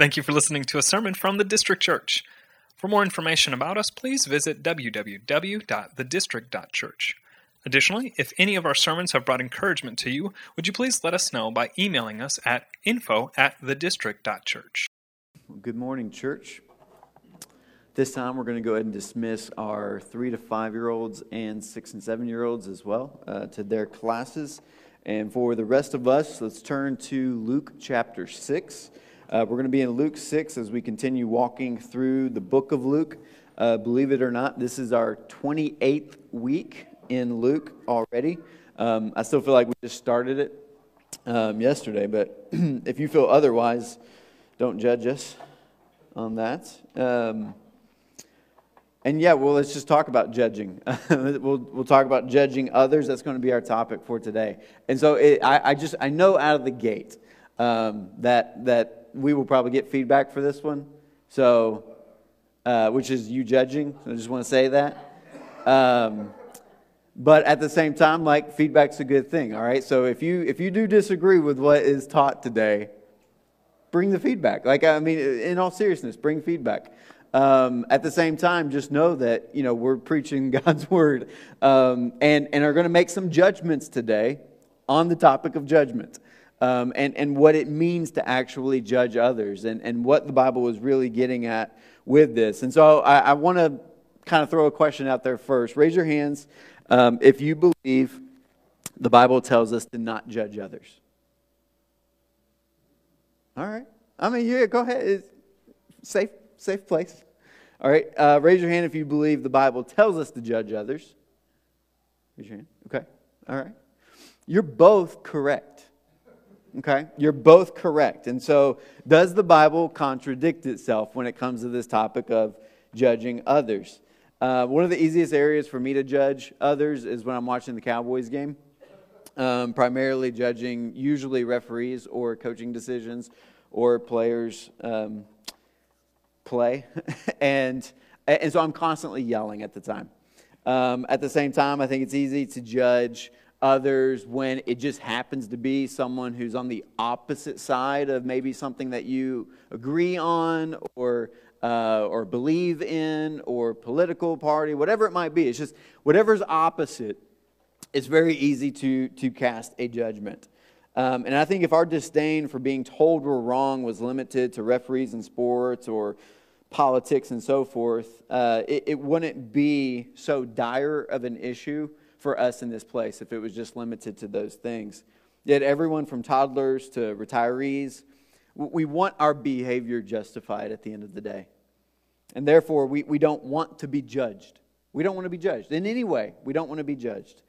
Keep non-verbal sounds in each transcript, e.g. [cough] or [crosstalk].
Thank you for listening to a sermon from the District Church. For more information about us, please visit www.thedistrict.church. Additionally, if any of our sermons have brought encouragement to you, would you please let us know by emailing us at info at thedistrict.church. Good morning, church. This time we're going to go ahead and dismiss our three to five year olds and six and seven year olds as well uh, to their classes. And for the rest of us, let's turn to Luke chapter 6. Uh, we're going to be in Luke 6 as we continue walking through the book of Luke. Uh, believe it or not, this is our 28th week in Luke already. Um, I still feel like we just started it um, yesterday, but [clears throat] if you feel otherwise, don't judge us on that. Um, and yeah, well, let's just talk about judging. [laughs] we'll, we'll talk about judging others. That's going to be our topic for today. And so it, I, I just, I know out of the gate um, that, that we will probably get feedback for this one. So, uh, which is you judging. I just want to say that. Um, but at the same time, like feedback's a good thing. All right. So if you if you do disagree with what is taught today, bring the feedback. Like I mean, in all seriousness, bring feedback. Um, at the same time, just know that you know we're preaching [laughs] God's word, um, and and are going to make some judgments today on the topic of judgment um, and, and what it means to actually judge others and, and what the Bible is really getting at with this. And so I, I want to kind of throw a question out there first. Raise your hands um, if you believe the Bible tells us to not judge others. All right. I mean, yeah, go ahead. It's safe, safe place. All right. Uh, raise your hand if you believe the Bible tells us to judge others. Raise your hand. Okay. All right. You're both correct. Okay? You're both correct. And so, does the Bible contradict itself when it comes to this topic of judging others? Uh, one of the easiest areas for me to judge others is when I'm watching the Cowboys game, um, primarily judging usually referees or coaching decisions or players' um, play. [laughs] and, and so, I'm constantly yelling at the time. Um, at the same time, I think it's easy to judge others when it just happens to be someone who's on the opposite side of maybe something that you agree on or uh, or believe in or political party whatever it might be. It's just whatever's opposite it's very easy to to cast a judgment. Um, and i think if our disdain for being told we're wrong was limited to referees in sports or politics and so forth uh, it, it wouldn't be so dire of an issue for us in this place if it was just limited to those things. Yet, everyone from toddlers to retirees, we want our behavior justified at the end of the day. And therefore, we, we don't want to be judged. We don't want to be judged in any way. We don't want to be judged.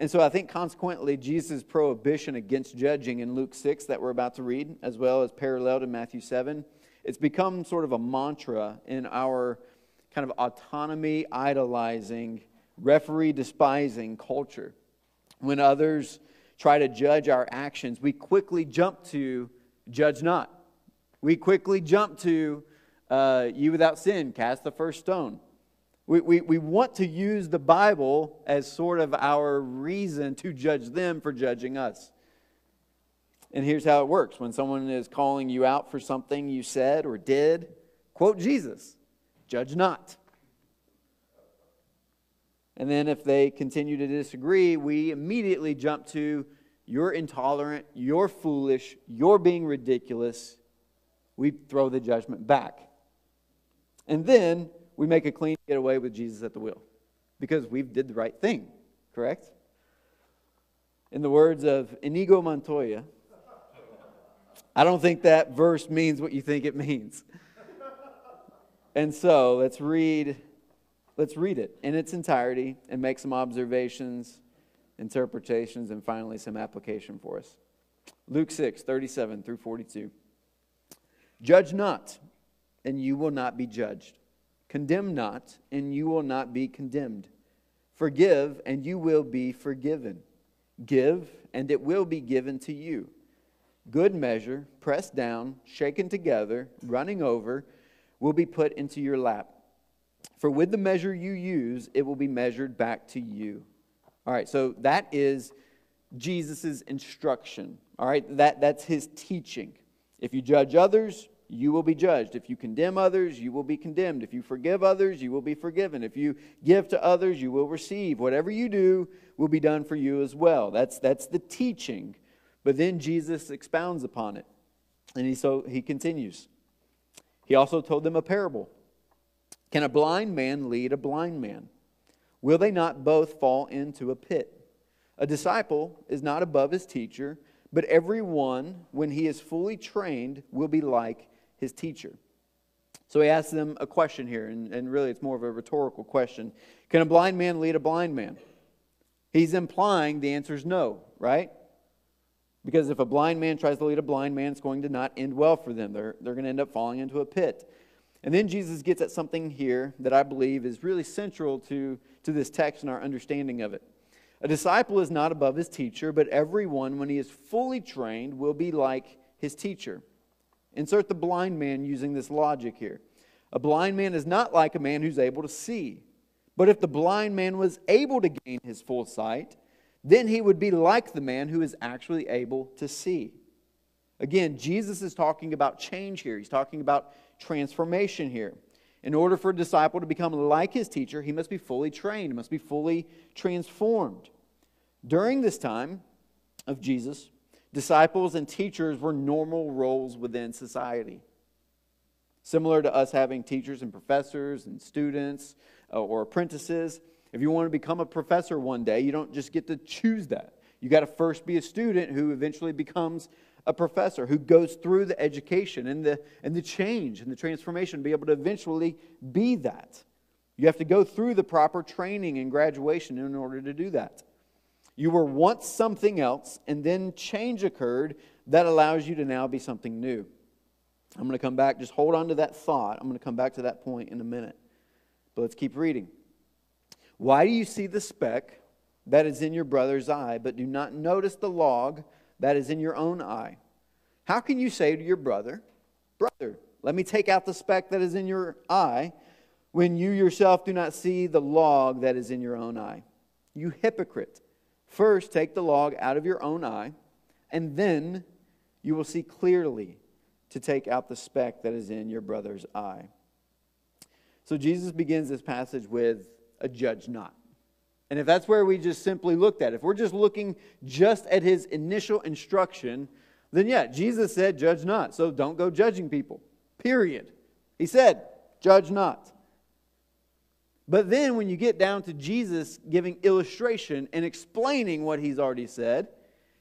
And so I think consequently, Jesus' prohibition against judging in Luke 6 that we're about to read, as well as paralleled in Matthew 7, it's become sort of a mantra in our kind of autonomy idolizing referee despising culture. When others try to judge our actions, we quickly jump to judge not. We quickly jump to uh, you without sin, cast the first stone. We, we, we want to use the Bible as sort of our reason to judge them for judging us. And here's how it works when someone is calling you out for something you said or did, quote Jesus, judge not. And then if they continue to disagree, we immediately jump to you're intolerant, you're foolish, you're being ridiculous. We throw the judgment back. And then we make a clean getaway with Jesus at the wheel because we did the right thing, correct? In the words of Inigo Montoya, I don't think that verse means what you think it means. And so let's read Let's read it in its entirety and make some observations, interpretations, and finally some application for us. Luke 6, 37 through 42. Judge not, and you will not be judged. Condemn not, and you will not be condemned. Forgive, and you will be forgiven. Give, and it will be given to you. Good measure, pressed down, shaken together, running over, will be put into your lap. For with the measure you use, it will be measured back to you. All right, so that is Jesus' instruction. All right, that, that's his teaching. If you judge others, you will be judged. If you condemn others, you will be condemned. If you forgive others, you will be forgiven. If you give to others, you will receive. Whatever you do will be done for you as well. That's, that's the teaching. But then Jesus expounds upon it. And he, so he continues. He also told them a parable Can a blind man lead a blind man? Will they not both fall into a pit? A disciple is not above his teacher, but everyone, when he is fully trained, will be like his teacher. So he asks them a question here, and, and really it's more of a rhetorical question Can a blind man lead a blind man? He's implying the answer is no, right? Because if a blind man tries to lead a blind man, it's going to not end well for them. They're, they're going to end up falling into a pit. And then Jesus gets at something here that I believe is really central to, to this text and our understanding of it. A disciple is not above his teacher, but everyone, when he is fully trained, will be like his teacher. Insert the blind man using this logic here. A blind man is not like a man who's able to see. But if the blind man was able to gain his full sight, then he would be like the man who is actually able to see. Again, Jesus is talking about change here. He's talking about transformation here. In order for a disciple to become like his teacher, he must be fully trained, must be fully transformed. During this time of Jesus, disciples and teachers were normal roles within society. Similar to us having teachers and professors and students uh, or apprentices. If you want to become a professor one day, you don't just get to choose that. You got to first be a student who eventually becomes a professor, who goes through the education and the, and the change and the transformation, be able to eventually be that. You have to go through the proper training and graduation in order to do that. You were once something else, and then change occurred that allows you to now be something new. I'm going to come back, just hold on to that thought. I'm going to come back to that point in a minute. But let's keep reading. Why do you see the speck that is in your brother's eye, but do not notice the log that is in your own eye? How can you say to your brother, Brother, let me take out the speck that is in your eye, when you yourself do not see the log that is in your own eye? You hypocrite. First, take the log out of your own eye, and then you will see clearly to take out the speck that is in your brother's eye. So Jesus begins this passage with a judge not. And if that's where we just simply looked at, if we're just looking just at his initial instruction, then yeah, Jesus said, judge not. So don't go judging people. Period. He said, judge not. But then when you get down to Jesus giving illustration and explaining what he's already said,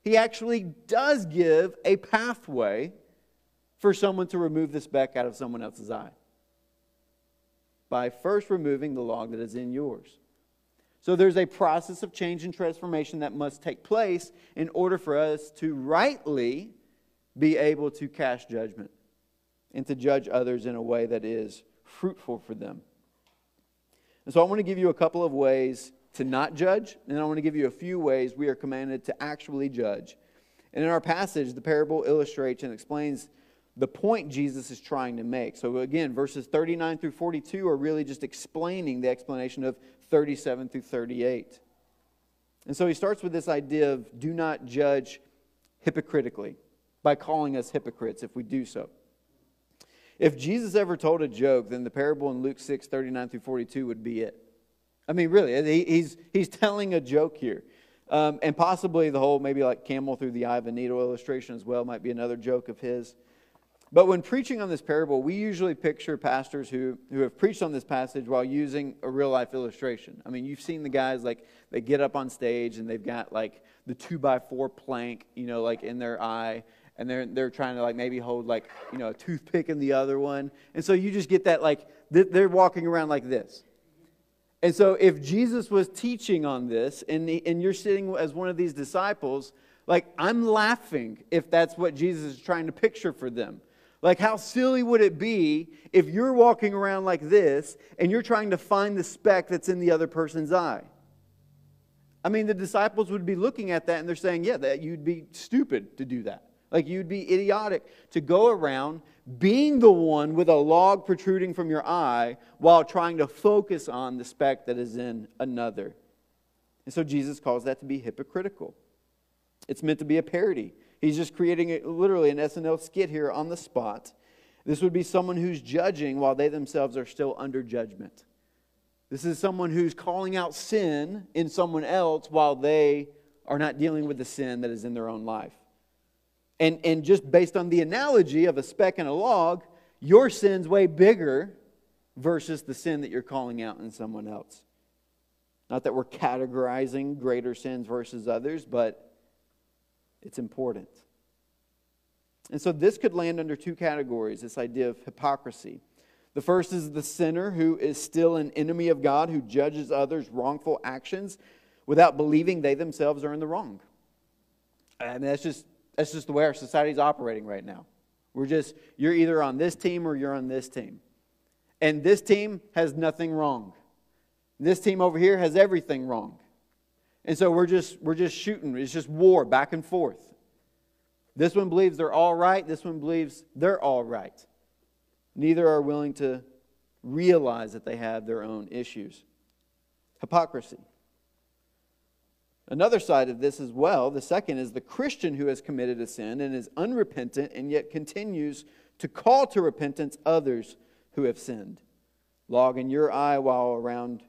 he actually does give a pathway for someone to remove the speck out of someone else's eye by first removing the log that is in yours. So there's a process of change and transformation that must take place in order for us to rightly be able to cast judgment and to judge others in a way that is fruitful for them. And so I want to give you a couple of ways to not judge, and I want to give you a few ways we are commanded to actually judge. And in our passage, the parable illustrates and explains the point Jesus is trying to make. So again, verses 39 through 42 are really just explaining the explanation of 37 through 38. And so he starts with this idea of do not judge hypocritically by calling us hypocrites if we do so. If Jesus ever told a joke, then the parable in Luke 6, 39 through 42 would be it. I mean, really, he's, he's telling a joke here. Um, and possibly the whole, maybe like camel through the eye of a needle illustration as well, might be another joke of his. But when preaching on this parable, we usually picture pastors who, who have preached on this passage while using a real life illustration. I mean, you've seen the guys like they get up on stage and they've got like the two by four plank, you know, like in their eye, and they're they're trying to like maybe hold like you know a toothpick in the other one, and so you just get that like they're walking around like this. And so if Jesus was teaching on this, and and you're sitting as one of these disciples, like I'm laughing if that's what Jesus is trying to picture for them like, how silly would it be if you're walking around like this and you're trying to find the speck that's in the other person's eye? I mean, the disciples would be looking at that and they're saying, yeah, that you'd be stupid to do that. Like, you'd be idiotic to go around being the one with a log protruding from your eye while trying to focus on the speck that is in another. And so Jesus calls that to be hypocritical. It's meant to be a parody. He's just creating a, literally an SNL skit here on the spot. This would be someone who's judging while they themselves are still under judgment. This is someone who's calling out sin in someone else while they are not dealing with the sin that is in their own life. And, and just based on the analogy of a speck and a log, your sin's way bigger versus the sin that you're calling out in someone else. Not that we're categorizing greater sins versus others, but it's important. And so this could land under two categories this idea of hypocrisy. The first is the sinner who is still an enemy of God, who judges others' wrongful actions without believing they themselves are in the wrong. And that's just, that's just the way our society is operating right now. We're just, you're either on this team or you're on this team. And this team has nothing wrong. This team over here has everything wrong. And so we're just, we're just shooting. It's just war back and forth. This one believes they're all right. This one believes they're all right. Neither are willing to realize that they have their own issues. Hypocrisy. Another side of this as well, the second is the Christian who has committed a sin and is unrepentant and yet continues to call to repentance others who have sinned. Log in your eye while around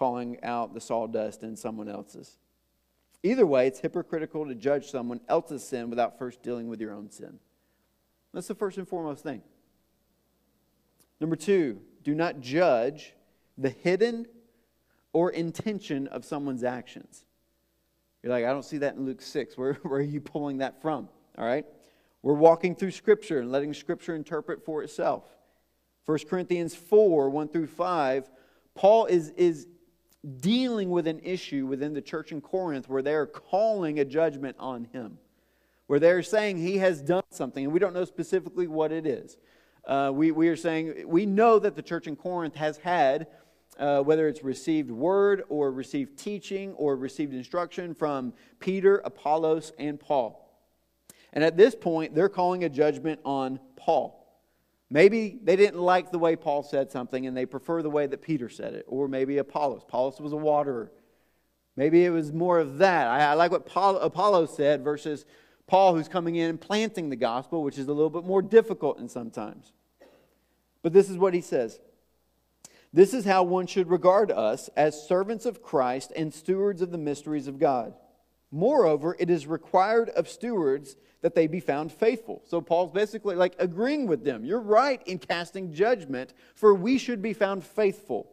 calling out the sawdust in someone else's. Either way, it's hypocritical to judge someone else's sin without first dealing with your own sin. That's the first and foremost thing. Number two, do not judge the hidden or intention of someone's actions. You're like, I don't see that in Luke 6. Where, [laughs] where are you pulling that from? All right? We're walking through Scripture and letting Scripture interpret for itself. 1 Corinthians 4 1 through 5, Paul is, is dealing with an issue within the church in Corinth where they're calling a judgment on him, where they're saying he has done something, and we don't know specifically what it is. Uh, we, we are saying we know that the church in Corinth has had, uh, whether it's received word or received teaching or received instruction from Peter, Apollos, and Paul. And at this point, they're calling a judgment on Paul. Maybe they didn't like the way Paul said something and they prefer the way that Peter said it, or maybe Apollos. Apollos was a waterer. Maybe it was more of that. I, I like what Paul, Apollos said versus Paul, who's coming in and planting the gospel, which is a little bit more difficult in sometimes. But this is what he says. This is how one should regard us as servants of Christ and stewards of the mysteries of God. Moreover, it is required of stewards that they be found faithful. So Paul's basically like agreeing with them. You're right in casting judgment, for we should be found faithful.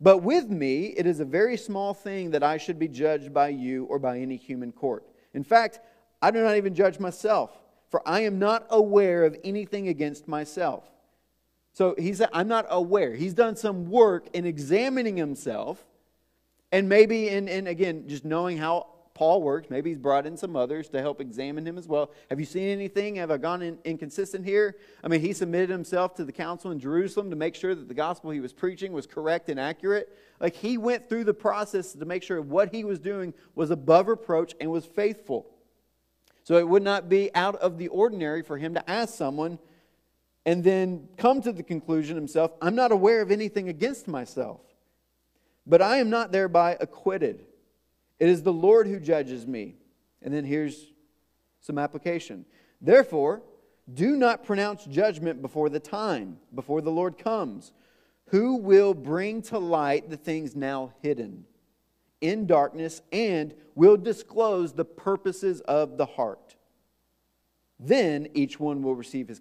But with me, it is a very small thing that I should be judged by you or by any human court. In fact, I do not even judge myself, for I am not aware of anything against myself. So he said, I'm not aware. He's done some work in examining himself, and maybe in, in again just knowing how Paul works. Maybe he's brought in some others to help examine him as well. Have you seen anything? Have I gone in, inconsistent here? I mean, he submitted himself to the council in Jerusalem to make sure that the gospel he was preaching was correct and accurate. Like he went through the process to make sure what he was doing was above reproach and was faithful. So it would not be out of the ordinary for him to ask someone and then come to the conclusion himself I'm not aware of anything against myself, but I am not thereby acquitted. It is the Lord who judges me. And then here's some application. Therefore, do not pronounce judgment before the time, before the Lord comes, who will bring to light the things now hidden in darkness and will disclose the purposes of the heart. Then each one will receive his,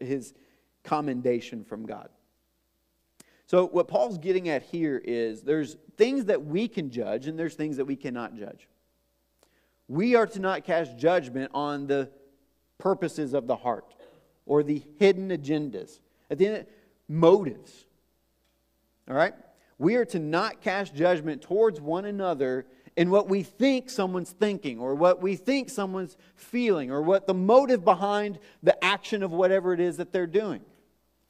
his commendation from God. So, what Paul's getting at here is there's things that we can judge and there's things that we cannot judge. We are to not cast judgment on the purposes of the heart or the hidden agendas. At the end, motives. All right? We are to not cast judgment towards one another in what we think someone's thinking or what we think someone's feeling or what the motive behind the action of whatever it is that they're doing.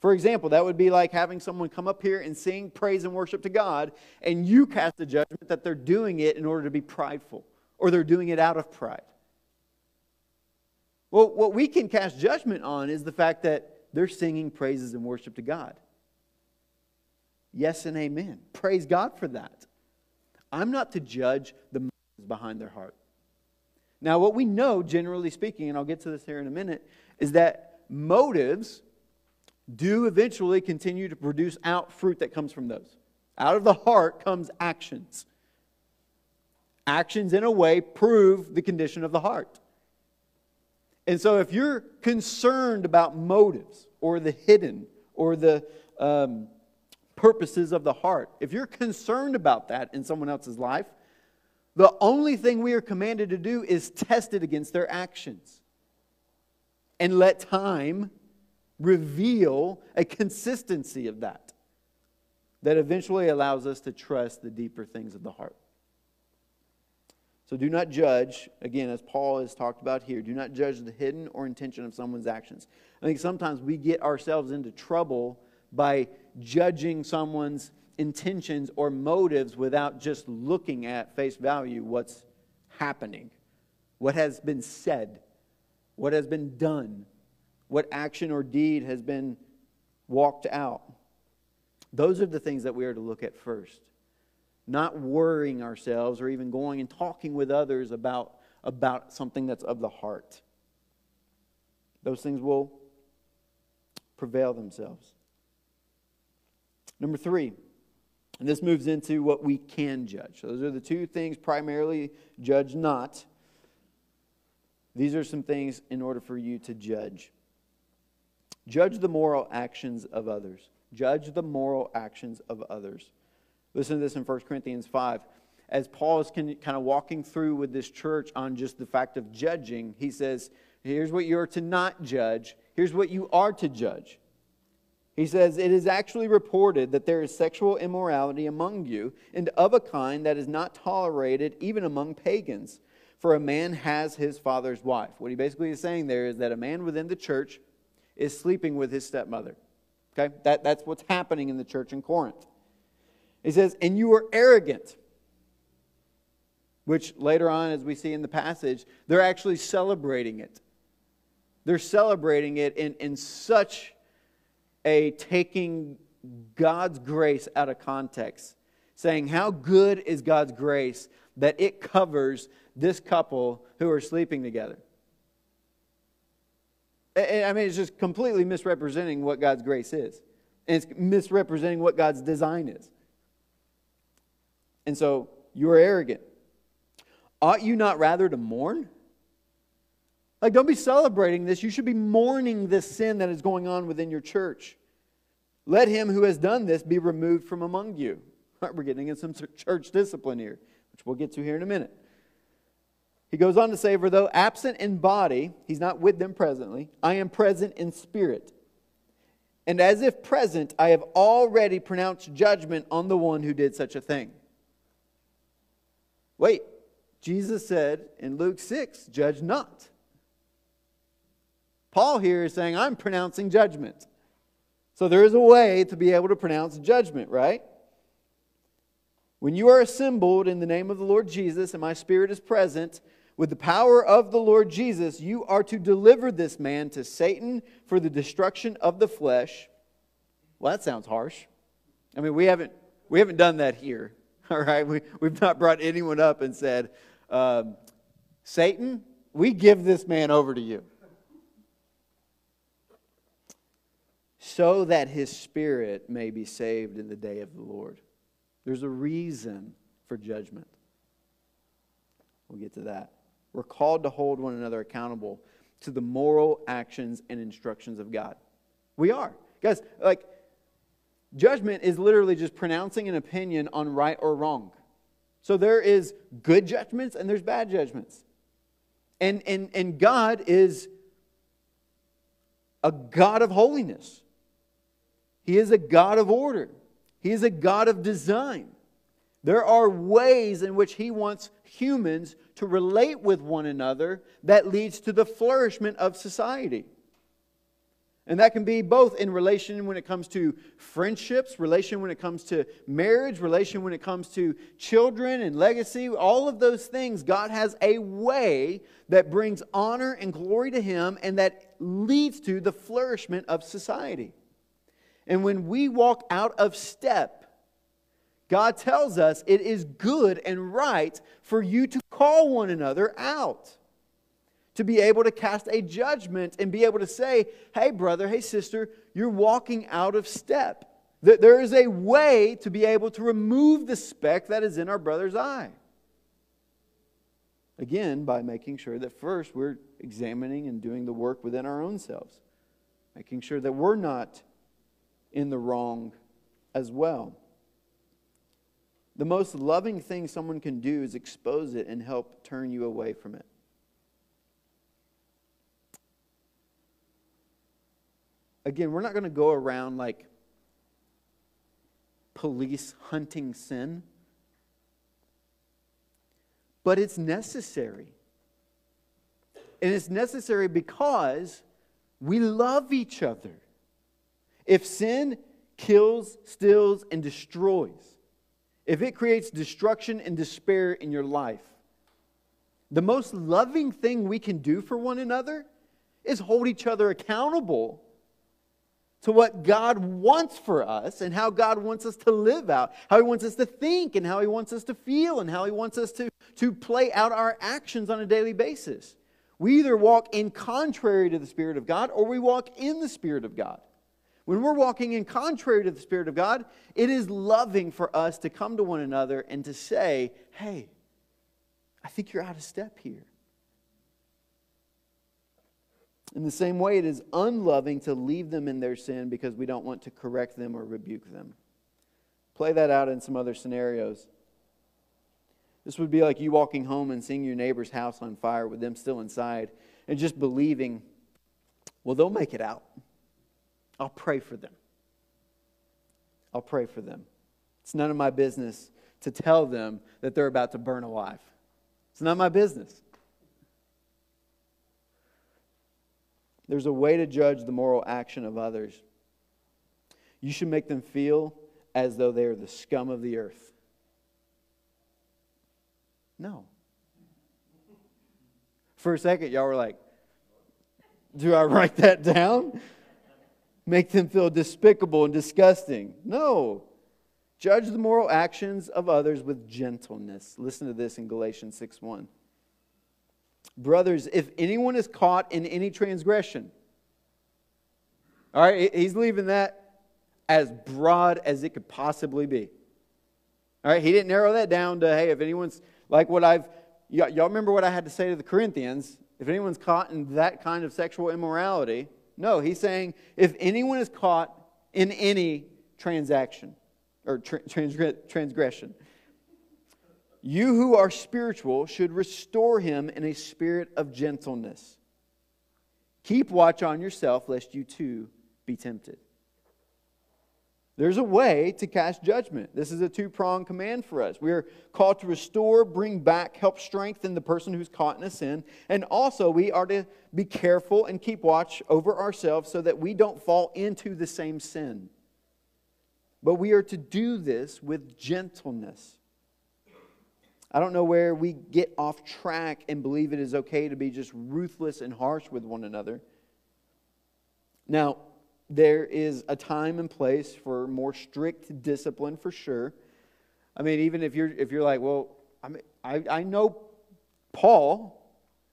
For example, that would be like having someone come up here and sing praise and worship to God, and you cast a judgment that they're doing it in order to be prideful or they're doing it out of pride. Well, what we can cast judgment on is the fact that they're singing praises and worship to God. Yes and amen. Praise God for that. I'm not to judge the motives behind their heart. Now, what we know, generally speaking, and I'll get to this here in a minute, is that motives do eventually continue to produce out fruit that comes from those. Out of the heart comes actions. Actions, in a way, prove the condition of the heart. And so, if you're concerned about motives or the hidden or the um, purposes of the heart, if you're concerned about that in someone else's life, the only thing we are commanded to do is test it against their actions and let time reveal a consistency of that that eventually allows us to trust the deeper things of the heart. So do not judge, again, as Paul has talked about here, do not judge the hidden or intention of someone's actions. I think sometimes we get ourselves into trouble by judging someone's intentions or motives without just looking at face value what's happening, what has been said, what has been done, what action or deed has been walked out. Those are the things that we are to look at first not worrying ourselves or even going and talking with others about, about something that's of the heart. Those things will prevail themselves. Number three, and this moves into what we can judge. So those are the two things primarily judge not. These are some things in order for you to judge. Judge the moral actions of others. Judge the moral actions of others. Listen to this in 1 Corinthians 5. As Paul is kind of walking through with this church on just the fact of judging, he says, Here's what you are to not judge. Here's what you are to judge. He says, It is actually reported that there is sexual immorality among you, and of a kind that is not tolerated even among pagans. For a man has his father's wife. What he basically is saying there is that a man within the church is sleeping with his stepmother. Okay? That, that's what's happening in the church in Corinth. He says, and you are arrogant. Which later on, as we see in the passage, they're actually celebrating it. They're celebrating it in, in such a taking God's grace out of context, saying, How good is God's grace that it covers this couple who are sleeping together? I mean, it's just completely misrepresenting what God's grace is. And it's misrepresenting what God's design is. And so you are arrogant. Ought you not rather to mourn? Like, don't be celebrating this. You should be mourning this sin that is going on within your church. Let him who has done this be removed from among you. [laughs] We're getting into some church discipline here, which we'll get to here in a minute. He goes on to say, For though absent in body, he's not with them presently, I am present in spirit. And as if present, I have already pronounced judgment on the one who did such a thing. Wait, Jesus said in Luke 6, judge not. Paul here is saying, I'm pronouncing judgment. So there is a way to be able to pronounce judgment, right? When you are assembled in the name of the Lord Jesus and my spirit is present, with the power of the Lord Jesus, you are to deliver this man to Satan for the destruction of the flesh. Well, that sounds harsh. I mean, we haven't, we haven't done that here. [laughs] All right, we, we've not brought anyone up and said, um, Satan, we give this man over to you. So that his spirit may be saved in the day of the Lord. There's a reason for judgment. We'll get to that. We're called to hold one another accountable to the moral actions and instructions of God. We are. Guys, like, Judgment is literally just pronouncing an opinion on right or wrong. So there is good judgments and there's bad judgments. And, and, and God is a God of holiness. He is a God of order. He is a God of design. There are ways in which He wants humans to relate with one another that leads to the flourishment of society. And that can be both in relation when it comes to friendships, relation when it comes to marriage, relation when it comes to children and legacy. All of those things, God has a way that brings honor and glory to Him and that leads to the flourishment of society. And when we walk out of step, God tells us it is good and right for you to call one another out to be able to cast a judgment and be able to say, hey, brother, hey, sister, you're walking out of step. There is a way to be able to remove the speck that is in our brother's eye. Again, by making sure that first we're examining and doing the work within our own selves, making sure that we're not in the wrong as well. The most loving thing someone can do is expose it and help turn you away from it. Again, we're not going to go around like police hunting sin, but it's necessary. And it's necessary because we love each other. If sin kills, steals, and destroys, if it creates destruction and despair in your life, the most loving thing we can do for one another is hold each other accountable to what God wants for us and how God wants us to live out, how He wants us to think, and how He wants us to feel, and how He wants us to, to play out our actions on a daily basis. We either walk in contrary to the Spirit of God or we walk in the Spirit of God. When we're walking in contrary to the Spirit of God, it is loving for us to come to one another and to say, hey, I think you're out of step here. In the same way, it is unloving to leave them in their sin because we don't want to correct them or rebuke them. Play that out in some other scenarios. This would be like you walking home and seeing your neighbor's house on fire with them still inside and just believing, well, they'll make it out. I'll pray for them. I'll pray for them. It's none of my business to tell them that they're about to burn alive. It's not my business. There's a way to judge the moral action of others. You should make them feel as though they are the scum of the earth. No. For a second, y'all were like, do I write that down? Make them feel despicable and disgusting. No. Judge the moral actions of others with gentleness. Listen to this in Galatians 6 1. Brothers, if anyone is caught in any transgression, all right, he's leaving that as broad as it could possibly be. All right, he didn't narrow that down to, hey, if anyone's like what I've, y'all remember what I had to say to the Corinthians? If anyone's caught in that kind of sexual immorality, no, he's saying if anyone is caught in any transaction or transgression, you who are spiritual should restore him in a spirit of gentleness. Keep watch on yourself, lest you too be tempted. There's a way to cast judgment. This is a two pronged command for us. We are called to restore, bring back, help strengthen the person who's caught in a sin. And also, we are to be careful and keep watch over ourselves so that we don't fall into the same sin. But we are to do this with gentleness. I don't know where we get off track and believe it is okay to be just ruthless and harsh with one another. Now, there is a time and place for more strict discipline for sure. I mean, even if you're if you're like, well, I mean, I, I know Paul,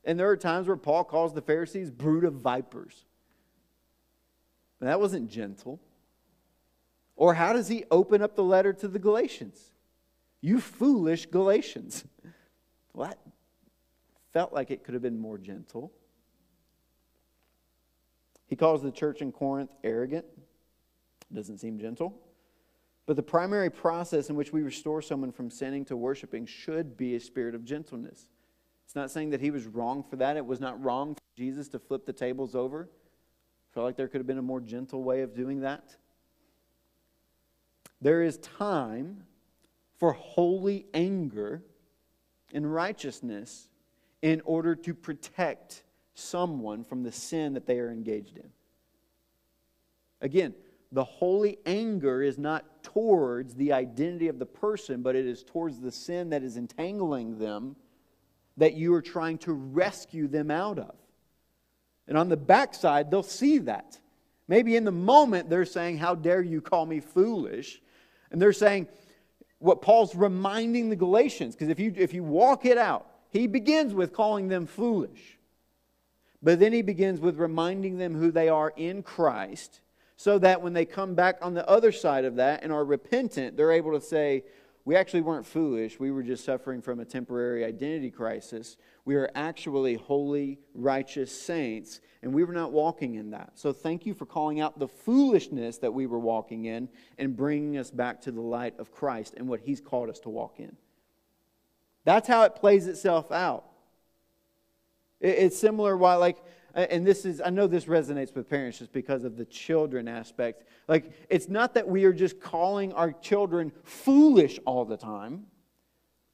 and there are times where Paul calls the Pharisees brood of vipers. But that wasn't gentle. Or how does he open up the letter to the Galatians? You foolish Galatians. [laughs] Well, felt like it could have been more gentle. He calls the church in Corinth arrogant. Doesn't seem gentle. But the primary process in which we restore someone from sinning to worshiping should be a spirit of gentleness. It's not saying that he was wrong for that. It was not wrong for Jesus to flip the tables over. I felt like there could have been a more gentle way of doing that. There is time for holy anger and righteousness in order to protect someone from the sin that they are engaged in. Again, the holy anger is not towards the identity of the person, but it is towards the sin that is entangling them that you are trying to rescue them out of. And on the backside, they'll see that. Maybe in the moment, they're saying, How dare you call me foolish? And they're saying, what Paul's reminding the Galatians, because if you, if you walk it out, he begins with calling them foolish. But then he begins with reminding them who they are in Christ, so that when they come back on the other side of that and are repentant, they're able to say, We actually weren't foolish. We were just suffering from a temporary identity crisis. We are actually holy, righteous saints, and we were not walking in that. So thank you for calling out the foolishness that we were walking in and bringing us back to the light of Christ and what he's called us to walk in. That's how it plays itself out. It's similar why, like, and this is, I know this resonates with parents just because of the children aspect. Like, it's not that we are just calling our children foolish all the time,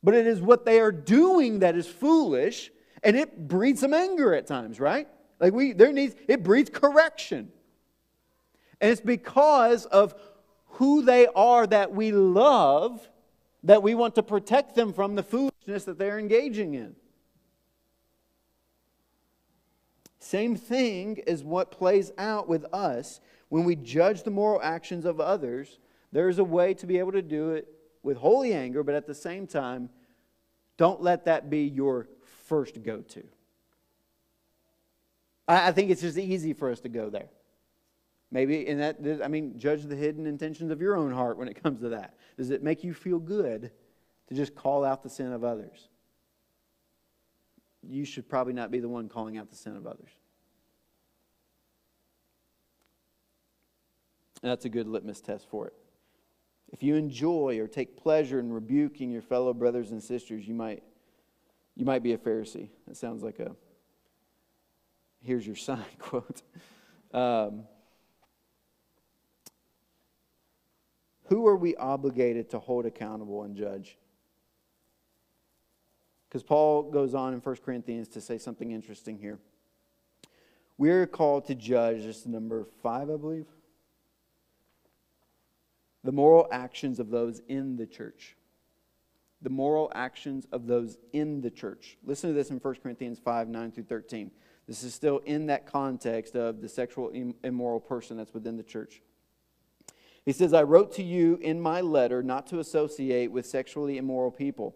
but it is what they are doing that is foolish, and it breeds some anger at times, right? Like, we, there needs, it breeds correction. And it's because of who they are that we love that we want to protect them from the foolishness that they're engaging in. Same thing is what plays out with us when we judge the moral actions of others. There's a way to be able to do it with holy anger, but at the same time, don't let that be your first go to. I, think it's just easy for us to go there. Maybe in that, I mean, judge the hidden intentions of your own heart when it comes to that. Does it make you feel good to just call out the sin of others? You should probably not be the one calling out the sin of others. That's a good litmus test for it. If you enjoy or take pleasure in rebuking your fellow brothers and sisters, you might, you might be a Pharisee. That sounds like a here's your sign [laughs] quote. Um, who are we obligated to hold accountable and judge? Because Paul goes on in 1 Corinthians to say something interesting here. We're called to judge, this is number five, I believe the moral actions of those in the church. The moral actions of those in the church. Listen to this in 1 Corinthians 5 9 through 13. This is still in that context of the sexual immoral person that's within the church. He says, I wrote to you in my letter not to associate with sexually immoral people,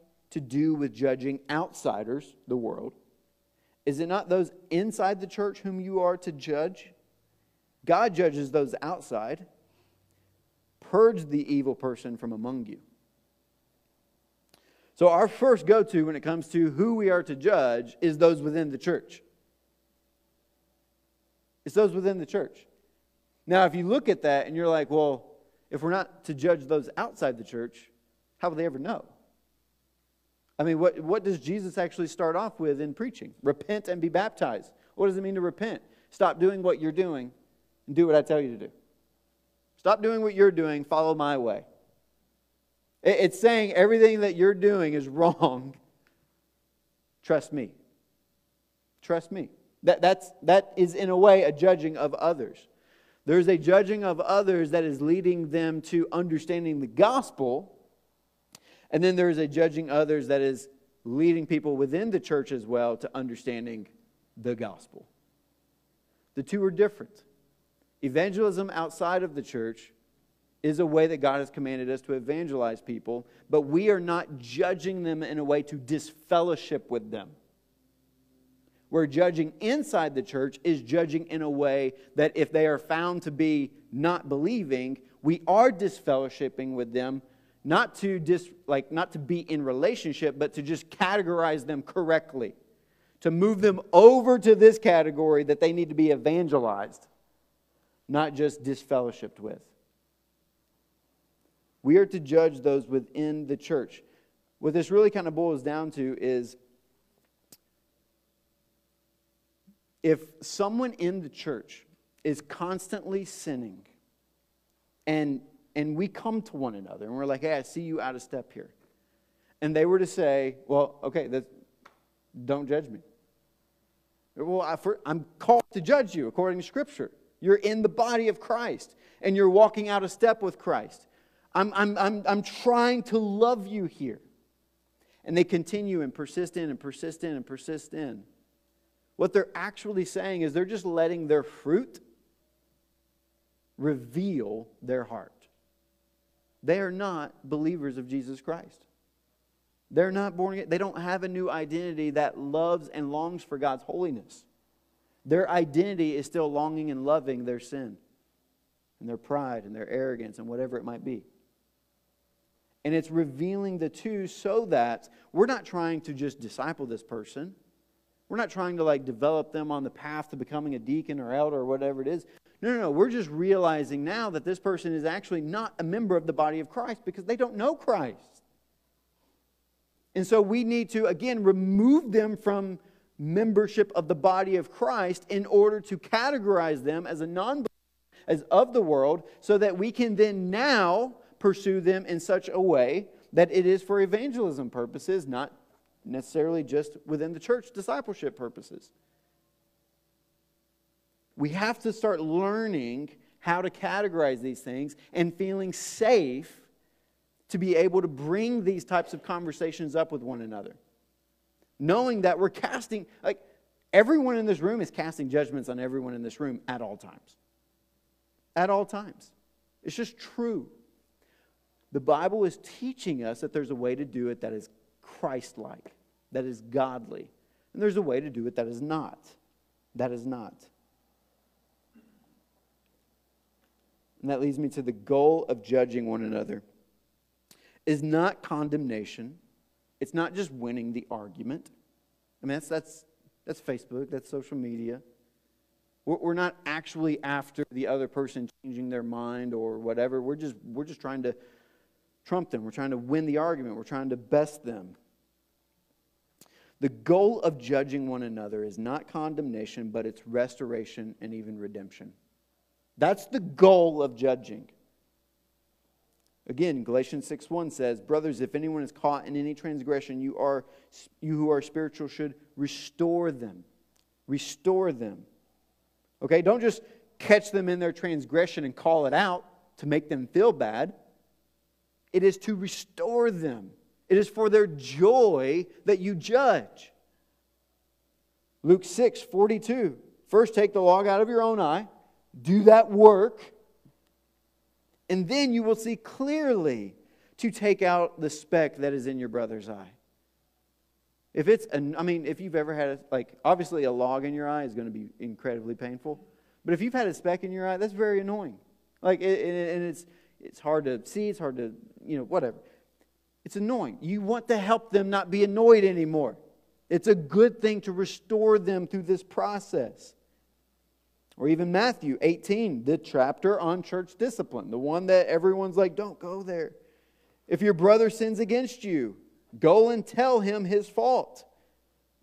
to do with judging outsiders, the world? Is it not those inside the church whom you are to judge? God judges those outside. Purge the evil person from among you. So, our first go to when it comes to who we are to judge is those within the church. It's those within the church. Now, if you look at that and you're like, well, if we're not to judge those outside the church, how will they ever know? I mean, what, what does Jesus actually start off with in preaching? Repent and be baptized. What does it mean to repent? Stop doing what you're doing and do what I tell you to do. Stop doing what you're doing, follow my way. It's saying everything that you're doing is [laughs] wrong. Trust me. Trust me. That, that's, that is, in a way, a judging of others. There's a judging of others that is leading them to understanding the gospel. And then there's a judging others that is leading people within the church as well to understanding the gospel. The two are different. Evangelism outside of the church is a way that God has commanded us to evangelize people, but we are not judging them in a way to disfellowship with them. Where judging inside the church is judging in a way that if they are found to be not believing, we are disfellowshipping with them, not to dis, like not to be in relationship, but to just categorize them correctly, to move them over to this category that they need to be evangelized not just disfellowshipped with. We are to judge those within the church. What this really kind of boils down to is if someone in the church is constantly sinning and and we come to one another and we're like, hey, I see you out of step here. And they were to say, well, okay, don't judge me. Well, I, am called to judge you according to Scripture. You're in the body of Christ and you're walking out of step with Christ. I'm, I'm, I'm, I'm trying to love you here. And they continue and persist in and persist in and persist in. What they're actually saying is they're just letting their fruit reveal their heart. They are not believers of Jesus Christ. They're not born again. They don't have a new identity that loves and longs for God's holiness. Their identity is still longing and loving their sin and their pride and their arrogance and whatever it might be. And it's revealing the two so that we're not trying to just disciple this person. We're not trying to like develop them on the path to becoming a deacon or elder or whatever it is. No, no, no. We're just realizing now that this person is actually not a member of the body of Christ because they don't know Christ. And so we need to, again, remove them from membership of the body of Christ in order to categorize them as a non as of the world so that we can then now pursue them in such a way that it is for evangelism purposes, not necessarily just within the church discipleship purposes. We have to start learning how to categorize these things and feeling safe to be able to bring these types of conversations up with one another. Knowing that we're casting, like, everyone in this room is casting judgments on everyone in this room at all times. At all times. It's just true. The Bible is teaching us that there's a way to do it that is Christ like, that is godly. And there's a way to do it that is not. That is not. And that leads me to the goal of judging one another is not condemnation. It's not just winning the argument. I mean, that's, that's, that's Facebook, that's social media. We're, we're not actually after the other person changing their mind or whatever. We're just, we're just trying to trump them. We're trying to win the argument. We're trying to best them. The goal of judging one another is not condemnation, but it's restoration and even redemption. That's the goal of judging. Again, Galatians 6:1 says, "Brothers, if anyone is caught in any transgression, you are you who are spiritual should restore them. Restore them." Okay, don't just catch them in their transgression and call it out to make them feel bad. It is to restore them. It is for their joy that you judge. Luke 6:42. First, take the log out of your own eye do that work, and then you will see clearly to take out the speck that is in your brother's eye. If it's, an, I mean, if you've ever had, a, like, obviously a log in your eye is going to be incredibly painful. But if you've had a speck in your eye, that's very annoying. Like, it, and it's, it's hard to see, it's hard to, you know, whatever. It's annoying. You want to help them not be annoyed anymore. It's a good thing to restore them through this process. Or even Matthew 18, the chapter on church discipline, the one that everyone's like, don't go there. If your brother sins against you, go and tell him his fault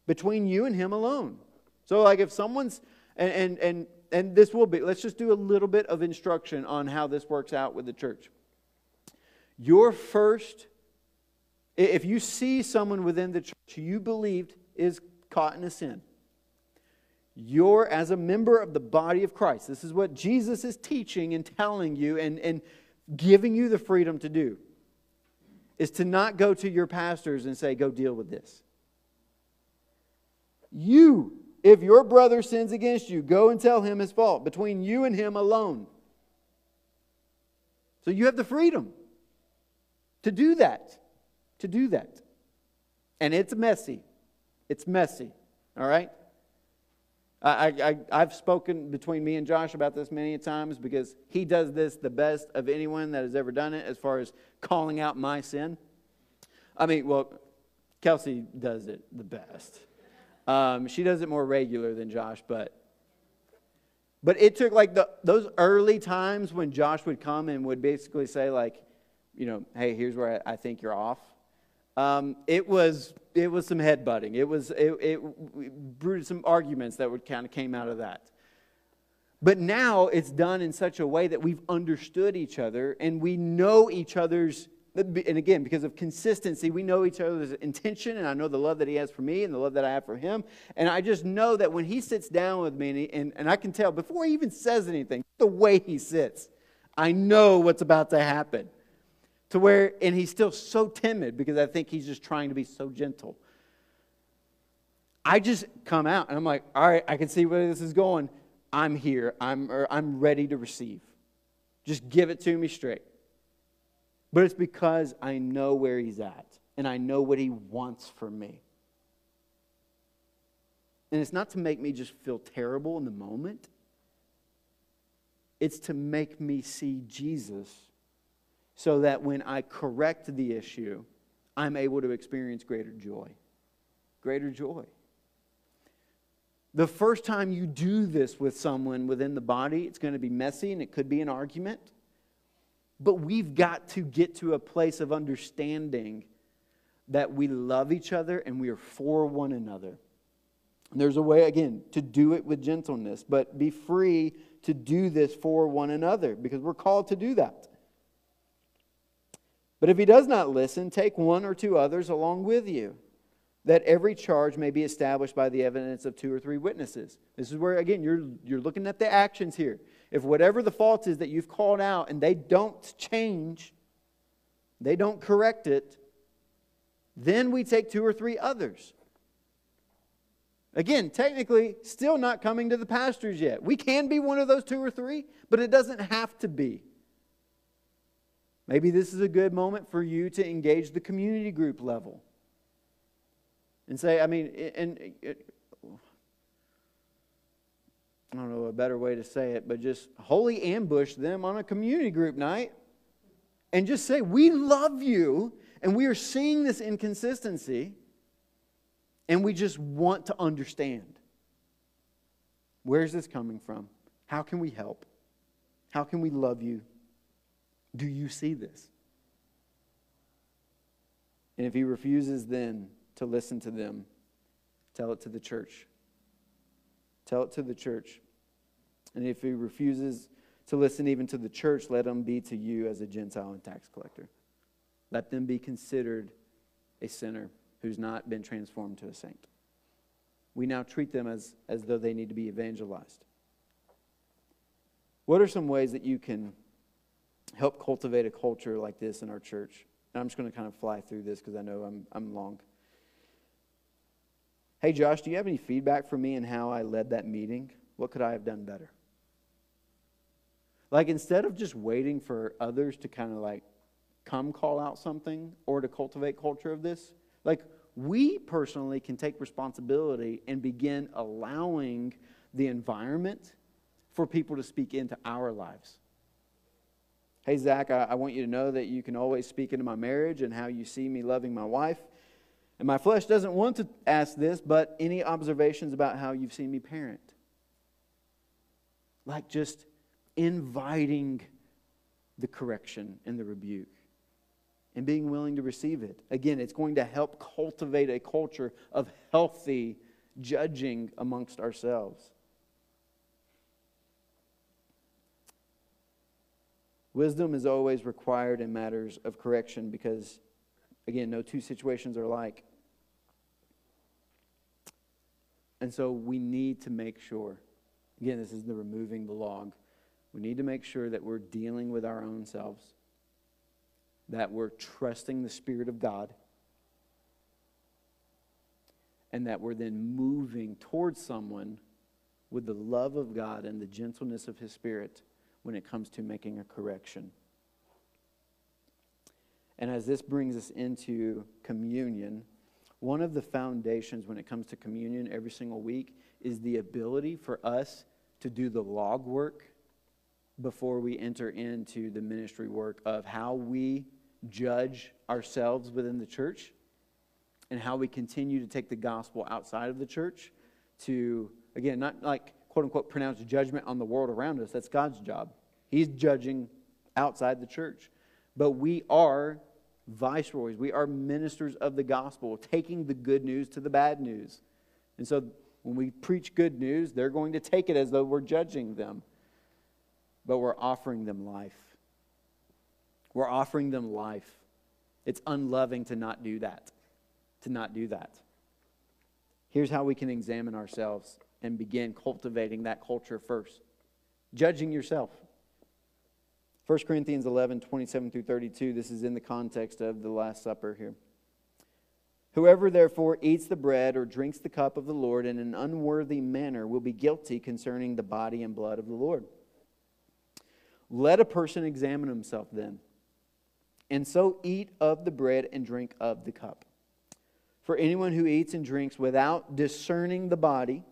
between you and him alone. So, like, if someone's, and, and, and, and this will be, let's just do a little bit of instruction on how this works out with the church. Your first, if you see someone within the church you believed is caught in a sin, you're, as a member of the body of Christ, this is what Jesus is teaching and telling you and, and giving you the freedom to do, is to not go to your pastors and say, go deal with this. You, if your brother sins against you, go and tell him his fault between you and him alone. So you have the freedom to do that. To do that. And it's messy. It's messy. All right? I, I, have spoken between me and Josh about this many times because he does this the best of anyone that has ever done it as far as calling out my sin. I mean, well, Kelsey does it the best. Um, she does it more regular than Josh, but but it took like the, those early times when Josh would come and would basically say like, you know, hey, here's where I, I think you're off. Um, it was it was some headbutting. It was it, it brewed some arguments that would kind of came out of that. But now it's done in such a way that we've understood each other and we know each other's And again, because of consistency, we know each other's intention, and I know the love that he has for me and the love that I have for him. And I just know that when he sits down with me, and, he, and, and I can tell before he even says anything, the way he sits, I know what's about to happen. To where, and he's still so timid because I think he's just trying to be so gentle. I just come out and I'm like, all right, I can see where this is going. I'm here. I'm, I'm ready to receive. Just give it to me straight. But it's because I know where he's at and I know what he wants from me. And it's not to make me just feel terrible in the moment, it's to make me see Jesus so that when I correct the issue, I'm able to experience greater joy. Greater joy. The first time you do this with someone within the body, it's going to be messy and it could be an argument. But we've got to get to a place of understanding that we love each other and we are for one another. And there's a way, again, to do it with gentleness, but be free to do this for one another because we're called to do that. But if he does not listen, take one or two others along with you, that every charge may be established by the evidence of two or three witnesses. This is where, again, you're, you're looking at the actions here. If whatever the fault is that you've called out and they don't change, they don't correct it, then we take two or three others. Again, technically, still not coming to the pastors yet. We can be one of those two or three, but it doesn't have to be. Maybe this is a good moment for you to engage the community group level and say, I mean, and uh, uh, I don't know a better way to say it, but just wholly ambush them on a community group night and just say, We love you, and we are seeing this inconsistency, and we just want to understand. Where's this coming from? How can we help? How can we love you? Do you see this? And if he refuses then to listen to them, tell it to the church. Tell it to the church. And if he refuses to listen even to the church, let him be to you as a Gentile and tax collector. Let them be considered a sinner who's not been transformed to a saint. We now treat them as, as though they need to be evangelized. What are some ways that you can help cultivate a culture like this in our church? And I'm just going to kind of fly through this because I know I'm, I'm long. Hey, Josh, do you have any feedback for me in how I led that meeting? What could I have done better? Like, instead of just waiting for others to kind of like come call out something or to cultivate culture of this, like, we personally can take responsibility and begin allowing the environment for people to speak into our lives. Hey, Zach, I, I want you to know that you can always speak into my marriage and how you see me loving my wife. And my flesh doesn't want to ask this, but any observations about how you've seen me parent? Like just inviting the correction and the rebuke and being willing to receive it. Again, it's going to help cultivate a culture of healthy judging amongst ourselves. Wisdom is always required in matters of correction because, again, no two situations are like. And so we need to make sure, again, this is the removing the log. We need to make sure that we're dealing with our own selves, that we're trusting the Spirit of God, and that we're then moving towards someone with the love of God and the gentleness of His Spirit when it comes to making a correction. And as this brings us into communion, one of the foundations when it comes to communion every single week is the ability for us to do the log work before we enter into the ministry work of how we judge ourselves within the church and how we continue to take the gospel outside of the church to, again, not like quote unquote pronounce judgment on the world around us. That's God's job. He's judging outside the church. But we are viceroys, we are ministers of the gospel, taking the good news to the bad news. And so when we preach good news, they're going to take it as though we're judging them. But we're offering them life. We're offering them life. It's unloving to not do that. To not do that. Here's how we can examine ourselves and begin cultivating that culture first judging yourself. 1 Corinthians 11, 27 through 32. This is in the context of the Last Supper here. Whoever therefore eats the bread or drinks the cup of the Lord in an unworthy manner will be guilty concerning the body and blood of the Lord. Let a person examine himself then, and so eat of the bread and drink of the cup. For anyone who eats and drinks without discerning the body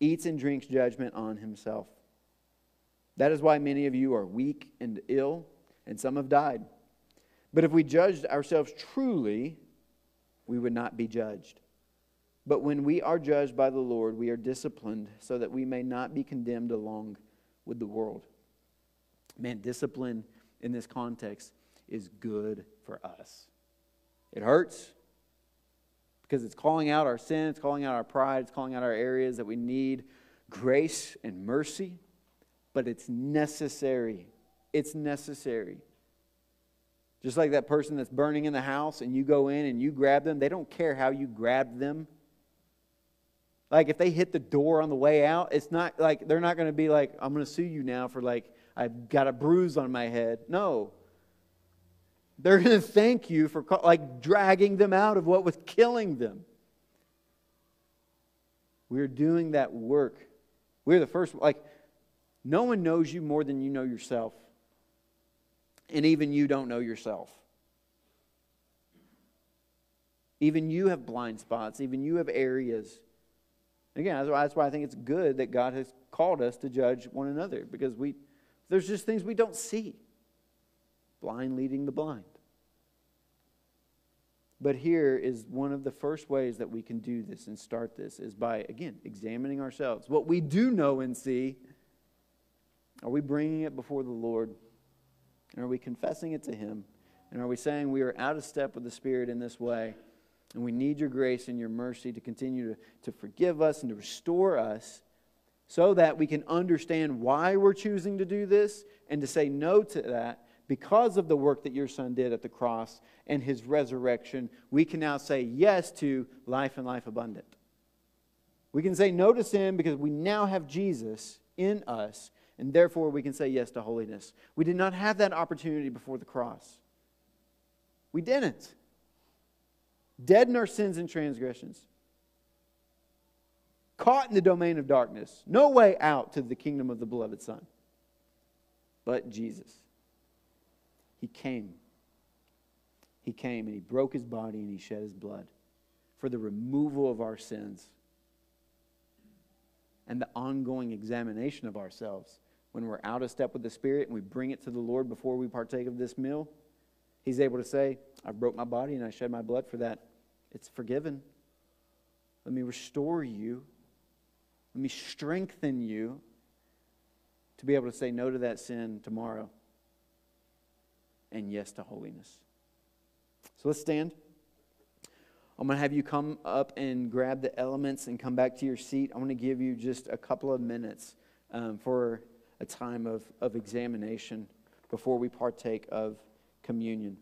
eats and drinks judgment on himself. That is why many of you are weak and ill, and some have died. But if we judged ourselves truly, we would not be judged. But when we are judged by the Lord, we are disciplined so that we may not be condemned along with the world. Man, discipline in this context is good for us. It hurts because it's calling out our sin, it's calling out our pride, it's calling out our areas that we need grace and mercy, but it's necessary. It's necessary. Just like that person that's burning in the house and you go in and you grab them, they don't care how you grab them. Like if they hit the door on the way out, it's not like they're not going to be like, I'm going to sue you now for like, I've got a bruise on my head. No. They're going to thank you for like dragging them out of what was killing them. We're doing that work. We're the first, like, no one knows you more than you know yourself and even you don't know yourself. Even you have blind spots, even you have areas. Again, that's why, I think it's good that God has called us to judge one another because we, there's just things we don't see. Blind leading the blind. But here is one of the first ways that we can do this and start this is by, again, examining ourselves. What we do know and see, are we bringing it before the Lord? And are we confessing it to Him? And are we saying we are out of step with the Spirit in this way? And we need your grace and your mercy to continue to, to forgive us and to restore us so that we can understand why we're choosing to do this and to say no to that because of the work that your son did at the cross and his resurrection. We can now say yes to life and life abundant. We can say no to sin because we now have Jesus in us and therefore we can say yes to holiness. We did not have that opportunity before the cross. We didn't. Dead in our sins and transgressions. Caught in the domain of darkness. No way out to the kingdom of the beloved Son. But Jesus. He came. He came and he broke his body and he shed his blood for the removal of our sins and the ongoing examination of ourselves when we're out of step with the Spirit and we bring it to the Lord before we partake of this meal, He's able to say, I broke my body and I shed my blood for that. It's forgiven. Let me restore you. Let me strengthen you to be able to say no to that sin tomorrow and yes to holiness. So let's stand. I'm going to have you come up and grab the elements and come back to your seat. I want to give you just a couple of minutes um, for a time of, of examination before we partake of communion.